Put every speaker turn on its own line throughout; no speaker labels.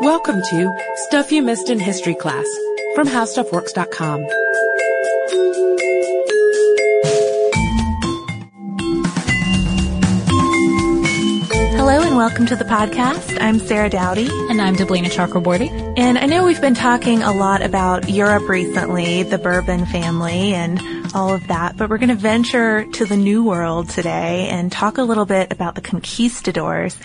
Welcome to Stuff You Missed in History Class from HowStuffWorks.com.
Hello and welcome to the podcast. I'm Sarah Dowdy.
And I'm Deblina Chakraborty.
And I know we've been talking a lot about Europe recently, the Bourbon family and all of that, but we're going to venture to the New World today and talk a little bit about the conquistadors.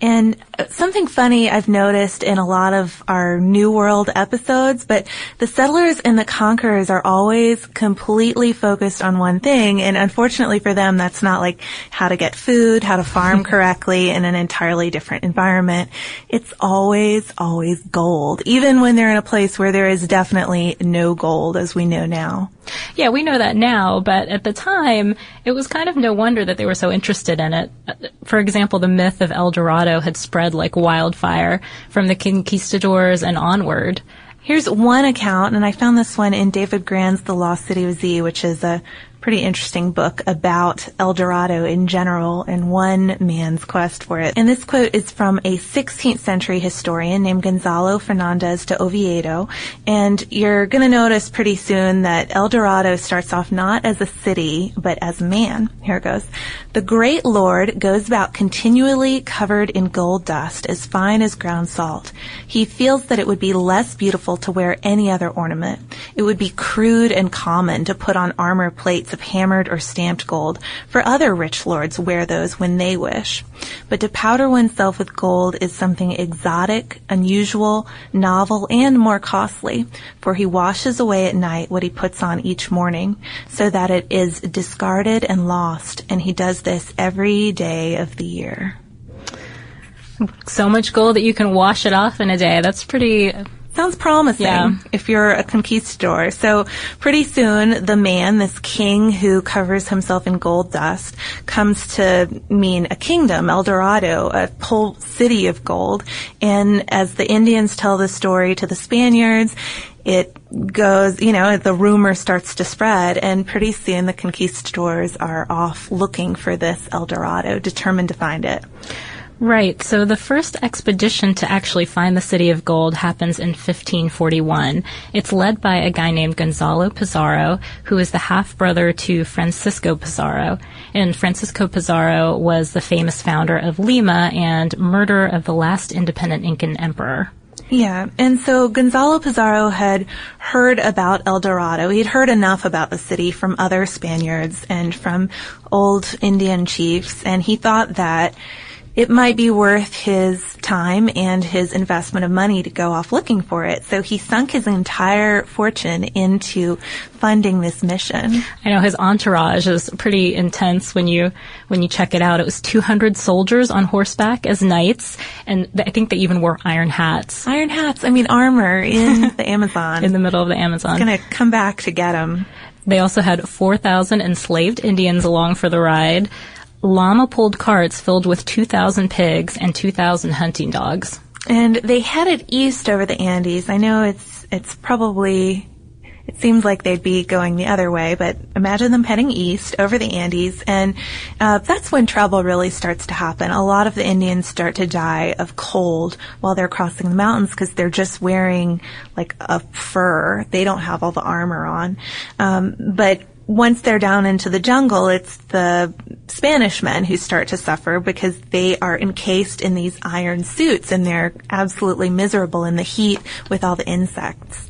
And uh, something funny I've noticed in a lot of our New World episodes, but the settlers and the conquerors are always completely focused on one thing. And unfortunately for them, that's not like how to get food, how to farm correctly in an entirely different environment. It's always, always gold, even when they're in a place where there is definitely no gold as we know now.
Yeah, we know that now, but at the time, it was kind of no wonder that they were so interested in it. Uh, for example, the myth of El Dorado had spread like wildfire from the conquistadors and onward.
Here's one account, and I found this one in David Grann's The Lost City of Z, which is a pretty interesting book about El Dorado in general and one man's quest for it. And this quote is from a 16th century historian named Gonzalo Fernandez de Oviedo. And you're going to notice pretty soon that El Dorado starts off not as a city, but as a man. Here it goes. The great lord goes about continually covered in gold dust as fine as ground salt. He feels that it would be less beautiful to wear any other ornament. It would be crude and common to put on armor plates of hammered or stamped gold, for other rich lords wear those when they wish. But to powder oneself with gold is something exotic, unusual, novel, and more costly, for he washes away at night what he puts on each morning, so that it is discarded and lost, and he does this every day of the year.
So much gold that you can wash it off in a day. That's pretty
Sounds promising
Yeah.
if you're a conquistador. So pretty soon the man, this king who covers himself in gold dust, comes to mean a kingdom, El Dorado, a whole city of gold. And as the Indians tell the story to the Spaniards, it goes, you know, the rumor starts to spread and pretty soon the conquistadors are off looking for this El Dorado, determined to find it.
Right. So the first expedition to actually find the city of gold happens in 1541. It's led by a guy named Gonzalo Pizarro, who is the half brother to Francisco Pizarro. And Francisco Pizarro was the famous founder of Lima and murderer of the last independent Incan emperor.
Yeah, and so Gonzalo Pizarro had heard about El Dorado. He'd heard enough about the city from other Spaniards and from old Indian chiefs, and he thought that it might be worth his time and his investment of money to go off looking for it. So he sunk his entire fortune into funding this mission.
I know his entourage is pretty intense when you when you check it out. It was 200 soldiers on horseback as knights, and I think they even wore iron hats
Iron hats, I mean armor in the Amazon.
in the middle of the Amazon.
gonna come back to get him.
They also had 4,000 enslaved Indians along for the ride, llama pulled carts filled with 2,000 pigs and 2,000 hunting dogs.
And they headed east over the Andes. I know it's it's probably it seems like they'd be going the other way, but imagine them heading east over the Andes, and uh, that's when trouble really starts to happen. A lot of the Indians start to die of cold while they're crossing the mountains because they're just wearing like a fur. They don't have all the armor on, um, but once they're down into the jungle, it's the Spanish men who start to suffer because they are encased in these iron suits and they're absolutely miserable in the heat with all the insects.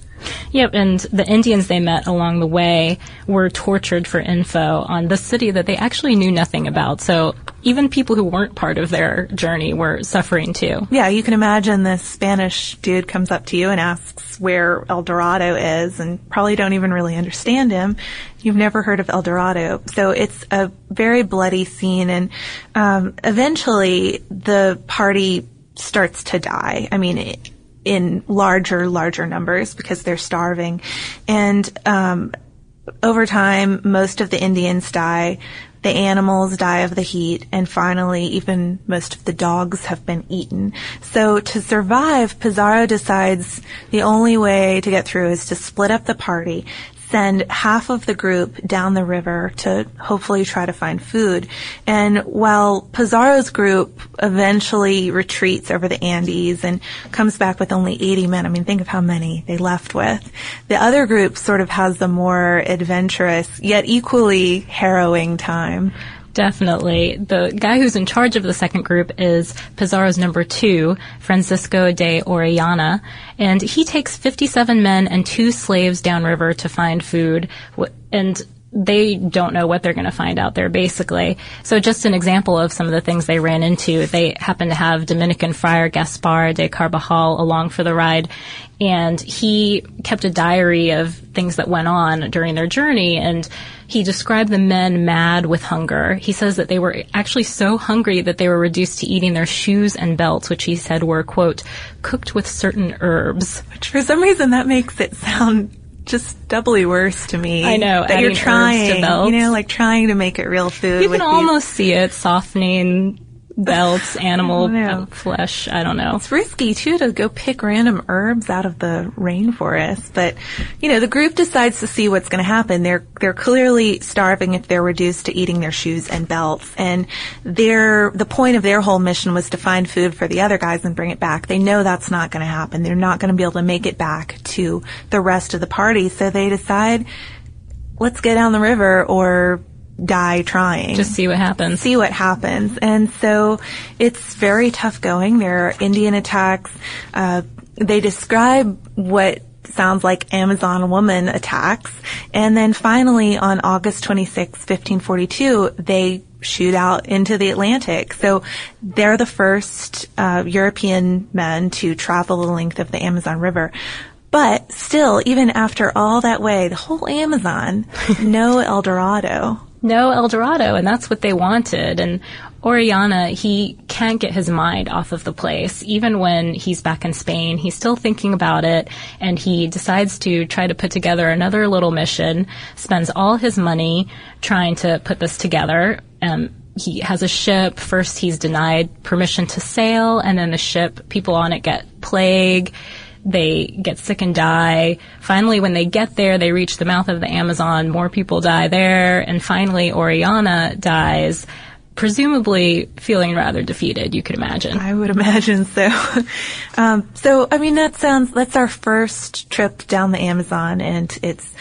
Yep, and the Indians they met along the way were tortured for info on the city that they actually knew nothing about. So even people who weren't part of their journey were suffering too.
Yeah, you can imagine this Spanish dude comes up to you and asks where El Dorado is and probably don't even really understand him. You've never heard of El Dorado. So it's a very bloody scene and um, eventually the party starts to die. I mean, it, in larger, larger numbers because they're starving. And um, over time, most of the Indians die. The animals die of the heat, and finally, even most of the dogs have been eaten. So to survive, Pizarro decides the only way to get through is to split up the party, send half of the group down the river to hopefully try to find food. And while Pizarro's group eventually retreats over the Andes and comes back with only 80 men, I mean, think of how many they left with. The other group sort of has the more adventurous, yet equally harrowing time.
Definitely. The guy who's in charge of the second group is Pizarro's number two, Francisco de Orellana, and he takes 57 men and two slaves downriver to find food. And they don't know what they're going to find out there, basically. So just an example of some of the things they ran into. They happened to have Dominican friar Gaspar de Carvajal along for the ride, and he kept a diary of things that went on during their journey, and he described the men mad with hunger. He says that they were actually so hungry that they were reduced to eating their shoes and belts, which he said were, quote, cooked with certain herbs.
Which for some reason that makes it sound just doubly worse to me.
I know
that you're trying, you know, like trying to make it real food.
You can almost see it softening belts, animal flesh. I don't know.
It's risky too to go pick random herbs out of the rainforest, but you know the group decides to see what's going to happen. They're they're clearly starving if they're reduced to eating their shoes and belts, and their the point of their whole mission was to find food for the other guys and bring it back. They know that's not going to happen. They're not going to be able to make it back to the rest of the party, so they decide let's get down the river or die trying.
Just see what happens.
See what happens. And so it's very tough going. There are Indian attacks. Uh, they describe what sounds like Amazon woman attacks. And then finally on August 26, 1542, they shoot out into the Atlantic. So they're the first uh, European men to travel the length of the Amazon River. But still, even after all that way, the whole Amazon, no El Dorado
no El Dorado, and that's what they wanted. And Orellana, he can't get his mind off of the place. Even when he's back in Spain, he's still thinking about it, and he decides to try to put together another little mission, spends all his money trying to put this together. Um, he has a ship. First, he's denied permission to sail, and then the ship, people on it get plague they get sick and die. Finally, when they get there, they reach the mouth of the Amazon. More people die there. And finally, Orellana dies, presumably feeling rather defeated, you could imagine.
I would imagine so. um, so, I mean, that sounds, that's our first trip down the Amazon and it's,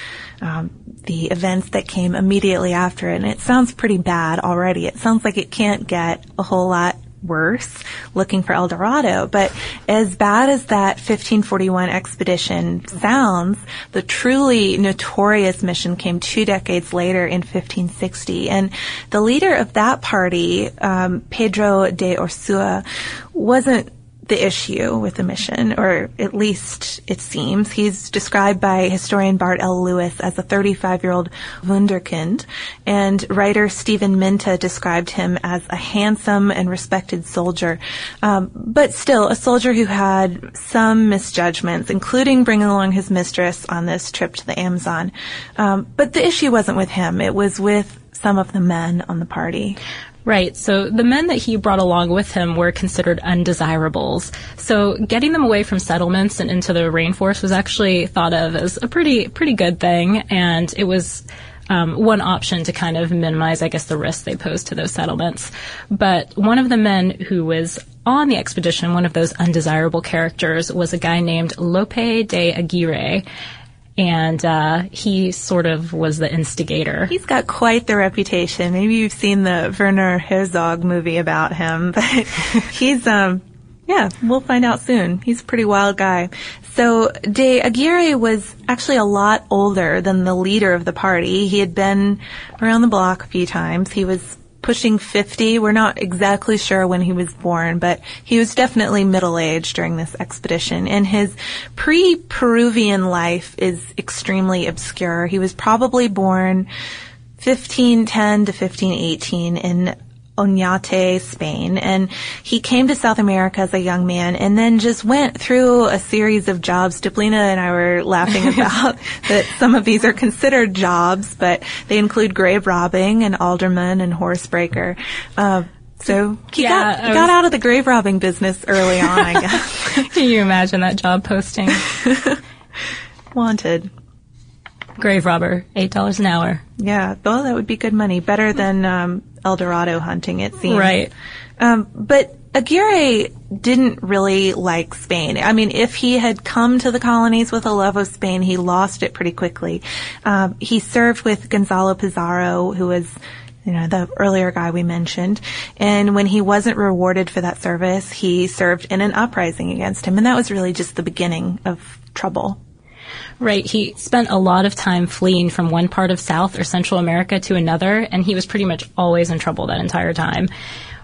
um, the events that came immediately after it. And it sounds pretty bad already. It sounds like it can't get a whole lot worse looking for El Dorado. But as bad as that 1541 expedition sounds, the truly notorious mission came two decades later in 1560. And the leader of that party, um, Pedro de Ursua, wasn't the issue with the mission, or at least it seems. He's described by historian Bart L. Lewis as a 35-year-old wunderkind, and writer Stephen Minta described him as a handsome and respected soldier, um, but still a soldier who had some misjudgments, including bringing along his mistress on this trip to the Amazon. Um, but the issue wasn't with him; it was with some of the men on the party.
Right. So the men that he brought along with him were considered undesirables. So getting them away from settlements and into the rainforest was actually thought of as a pretty pretty good thing, and it was. Um, one option to kind of minimize, I guess, the risk they posed to those settlements. But one of the men who was on the expedition, one of those undesirable characters, was a guy named Lope de Aguirre and uh, he sort of was the instigator.
He's got quite the reputation. Maybe you've seen the Werner Herzog movie about him, but he's um yeah, we'll find out soon. He's a pretty wild guy. So De Aguirre was actually a lot older than the leader of the party. He had been around the block a few times. He was pushing 50. We're not exactly sure when he was born, but he was definitely middle-aged during this expedition. And his pre-Peruvian life is extremely obscure. He was probably born 1510 to 1518 in Oñate, Spain, and he came to South America as a young man and then just went through a series of jobs. Deblina and I were laughing about that some of these are considered jobs, but they include grave robbing and alderman and horsebreaker. Uh, so he yeah, got was, got out of the grave robbing business early on, I guess.
Can you imagine that job posting?
Wanted.
Grave robber, eight dollars an hour.
Yeah, well, that would be good money. Better than um, El Dorado hunting, it seems.
Right.
Um, but Aguirre didn't really like Spain. I mean, if he had come to the colonies with a love of Spain, he lost it pretty quickly. Um, he served with Gonzalo Pizarro, who was you know, the earlier guy we mentioned. And when he wasn't rewarded for that service, he served in an uprising against him. And that was really just the beginning of trouble.
Right. He spent a lot of time fleeing from one part of South or Central America to another, and he was pretty much always in trouble that entire time.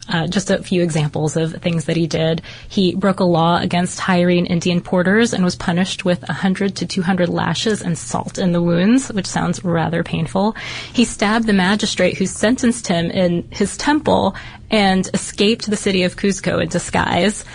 Uh, just a few examples of things that he did. He broke a law against hiring Indian porters and was punished with 100 to 200 lashes and salt in the wounds, which sounds rather painful. He stabbed the magistrate who sentenced him in his temple and escaped the city of Cuzco in disguise.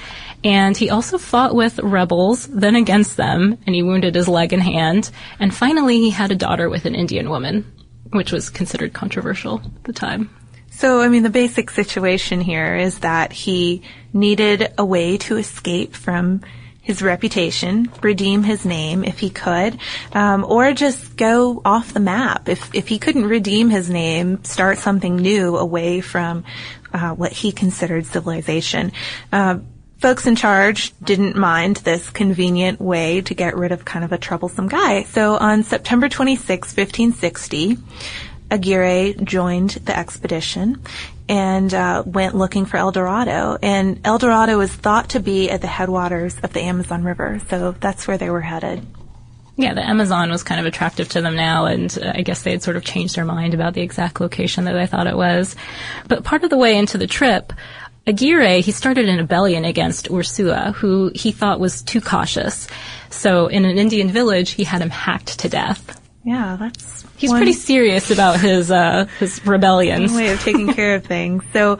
And he also fought with rebels, then against them, and he wounded his leg and hand. And finally, he had a daughter with an Indian woman, which was considered controversial at the time.
So, I mean, the basic situation here is that he needed a way to escape from his reputation, redeem his name if he could, um, or just go off the map. If if he couldn't redeem his name, start something new away from uh, what he considered civilization. Uh, folks in charge didn't mind this convenient way to get rid of kind of a troublesome guy. So on September 26, 1560, Aguirre joined the expedition and uh, went looking for El Dorado. And El Dorado is thought to be at the headwaters of the Amazon River, so that's where they were headed.
Yeah, the Amazon was kind of attractive to them now, and uh, I guess they had sort of changed their mind about the exact location that they thought it was. But part of the way into the trip, Aguirre, he started an rebellion against Ursua, who he thought was too cautious. So in an Indian village, he had him hacked to death.
Yeah, that's
He's pretty serious about his uh, his rebellions.
Way of taking care of things. So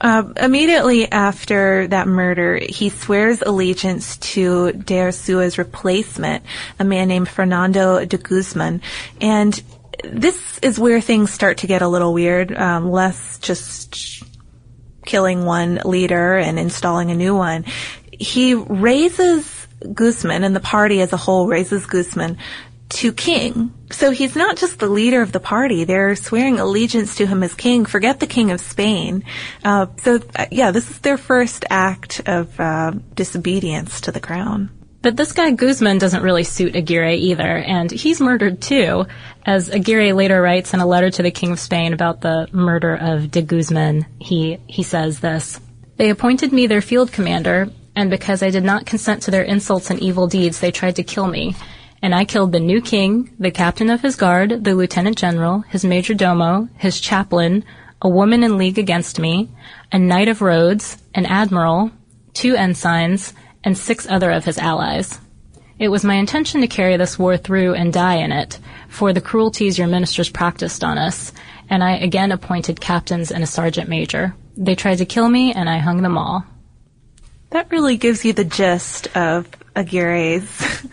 uh, immediately after that murder, he swears allegiance to de Ursua's replacement, a man named Fernando de Guzman, and this is where things start to get a little weird. Um, less just killing one leader and installing a new one. He raises Guzman and the party as a whole raises Guzman to king. So he's not just the leader of the party. They're swearing allegiance to him as king. Forget the king of Spain. Uh, so uh, yeah, this is their first act of uh, disobedience to the crown.
But this guy Guzman doesn't really suit Aguirre either, and he's murdered too, as Aguirre later writes in a letter to the King of Spain about the murder of de Guzman. He he says this: "They appointed me their field commander, and because I did not consent to their insults and evil deeds, they tried to kill me." and I killed the new king, the captain of his guard, the lieutenant general, his major domo, his chaplain, a woman in league against me, a knight of Rhodes, an admiral, two ensigns, and six other of his allies. It was my intention to carry this war through and die in it, for the cruelties your ministers practiced on us, and I again appointed captains and a sergeant major. They tried to kill me, and I hung them all.
That really gives you the gist of Aguirre's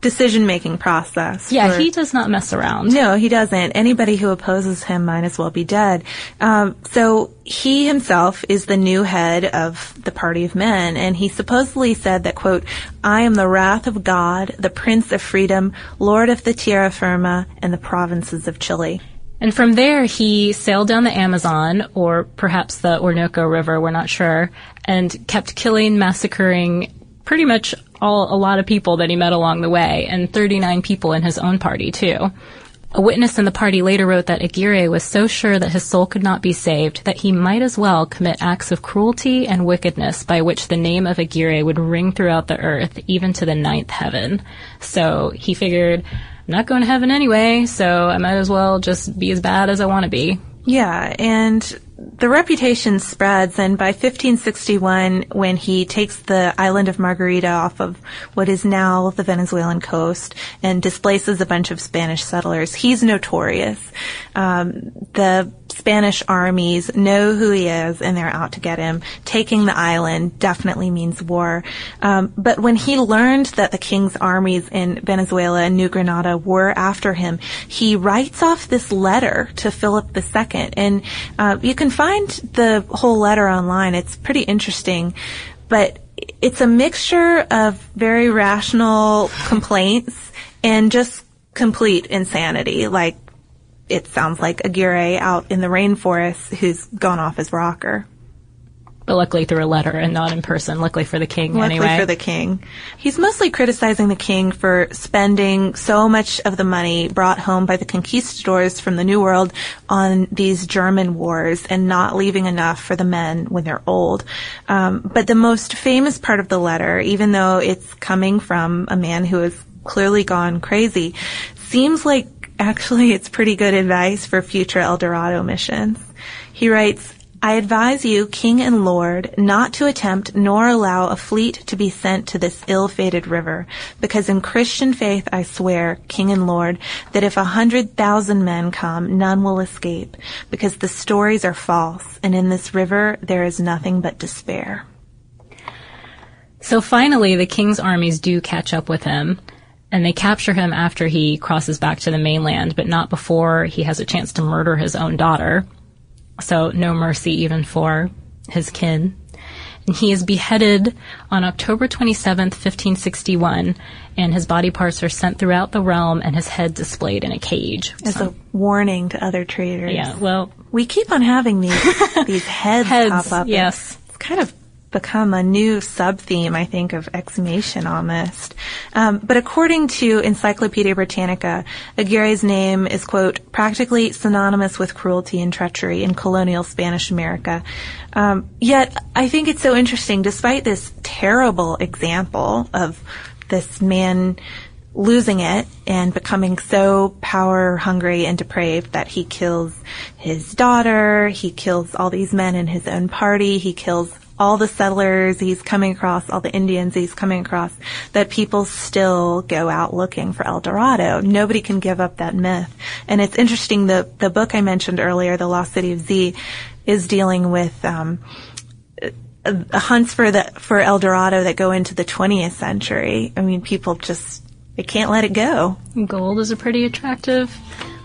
decision making process.
Yeah, for, he does not mess around.
No, he doesn't. Anybody who opposes him might as well be dead. Um, so he himself is the new head of the party of men, and he supposedly said that, quote, I am the wrath of God, the prince of freedom, lord of the tierra firma and the provinces of Chile.
And from there, he sailed down the Amazon, or perhaps the Orinoco River, we're not sure, and kept killing, massacring pretty much all, a lot of people that he met along the way, and 39 people in his own party too. A witness in the party later wrote that Aguirre was so sure that his soul could not be saved that he might as well commit acts of cruelty and wickedness by which the name of Aguirre would ring throughout the earth, even to the ninth heaven. So he figured, I'm not going to heaven anyway, so I might as well just be as bad as I want to be.
Yeah, and the reputation spreads, and by 1561, when he takes the island of Margarita off of what is now the Venezuelan coast and displaces a bunch of Spanish settlers, he's notorious. Um, the Spanish armies know who he is and they're out to get him. Taking the island definitely means war. Um, but when he learned that the king's armies in Venezuela and New Granada were after him, he writes off this letter to Philip II. And uh, you can find the whole letter online. It's pretty interesting. But it's a mixture of very rational complaints and just complete insanity. Like, it sounds like Aguirre out in the rainforest who's gone off his rocker.
But luckily through a letter and not in person. Luckily for the king,
luckily
anyway.
for the king. He's mostly criticizing the king for spending so much of the money brought home by the conquistadors from the New World on these German wars and not leaving enough for the men when they're old. Um, but the most famous part of the letter, even though it's coming from a man who has clearly gone crazy, seems like actually it's pretty good advice for future El Dorado missions. He writes, I advise you, King and Lord, not to attempt nor allow a fleet to be sent to this ill-fated river, because in Christian faith I swear, King and Lord, that if a hundred thousand men come, none will escape, because the stories are false, and in this river there is nothing but despair.
So finally, the king's armies do catch up with him, and they capture him after he crosses back to the mainland, but not before he has a chance to murder his own daughter. So no mercy even for his kin. And he is beheaded on October 27th, 1561, and his body parts are sent throughout the realm and his head displayed in a cage.
As
So-
a warning to other traitors.
yeah, well,
We keep on having these, these heads,
Heads,
pop up.
yes.
It's kind of become a new sub-theme, I think, of exhumation almost. Um, but according to Encyclopedia Britannica, Aguirre's name is, quote, practically synonymous with cruelty and treachery in colonial Spanish America. Um, yet, I think it's so interesting, despite this terrible example of this man losing it and becoming so power hungry and depraved that he kills his daughter, he kills all these men in his own party, he kills all the settlers he's coming across, all the Indians he's coming across, that people still go out looking for El Dorado. Nobody can give up that myth. And it's interesting, the, the book I mentioned earlier, The Lost City of Z, is dealing with, um, uh, hunts for the for El Dorado that go into the 20th century. I mean, people just they can't let it go.
Gold is a pretty attractive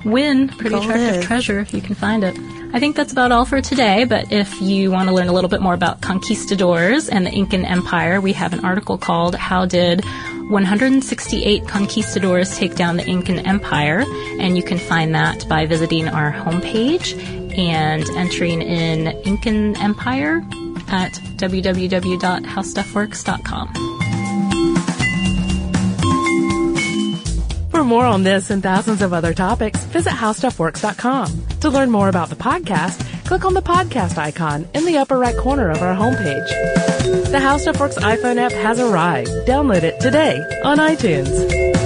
win, pretty
Gold
attractive
is.
treasure if you can find it. I think that's about all for today, but if you want to learn a little bit more about conquistadors and the Incan Empire, we have an article called How Did 168 Conquistadors Take Down the Incan Empire? And you can find that by visiting our homepage and entering in Incan Empire at www.howstuffworks.com.
For more on this and thousands of other topics, visit howstuffworks.com. To learn more about the podcast, click on the podcast icon in the upper right corner of our homepage. The How Stuff Works iPhone app has arrived. Download it today on iTunes.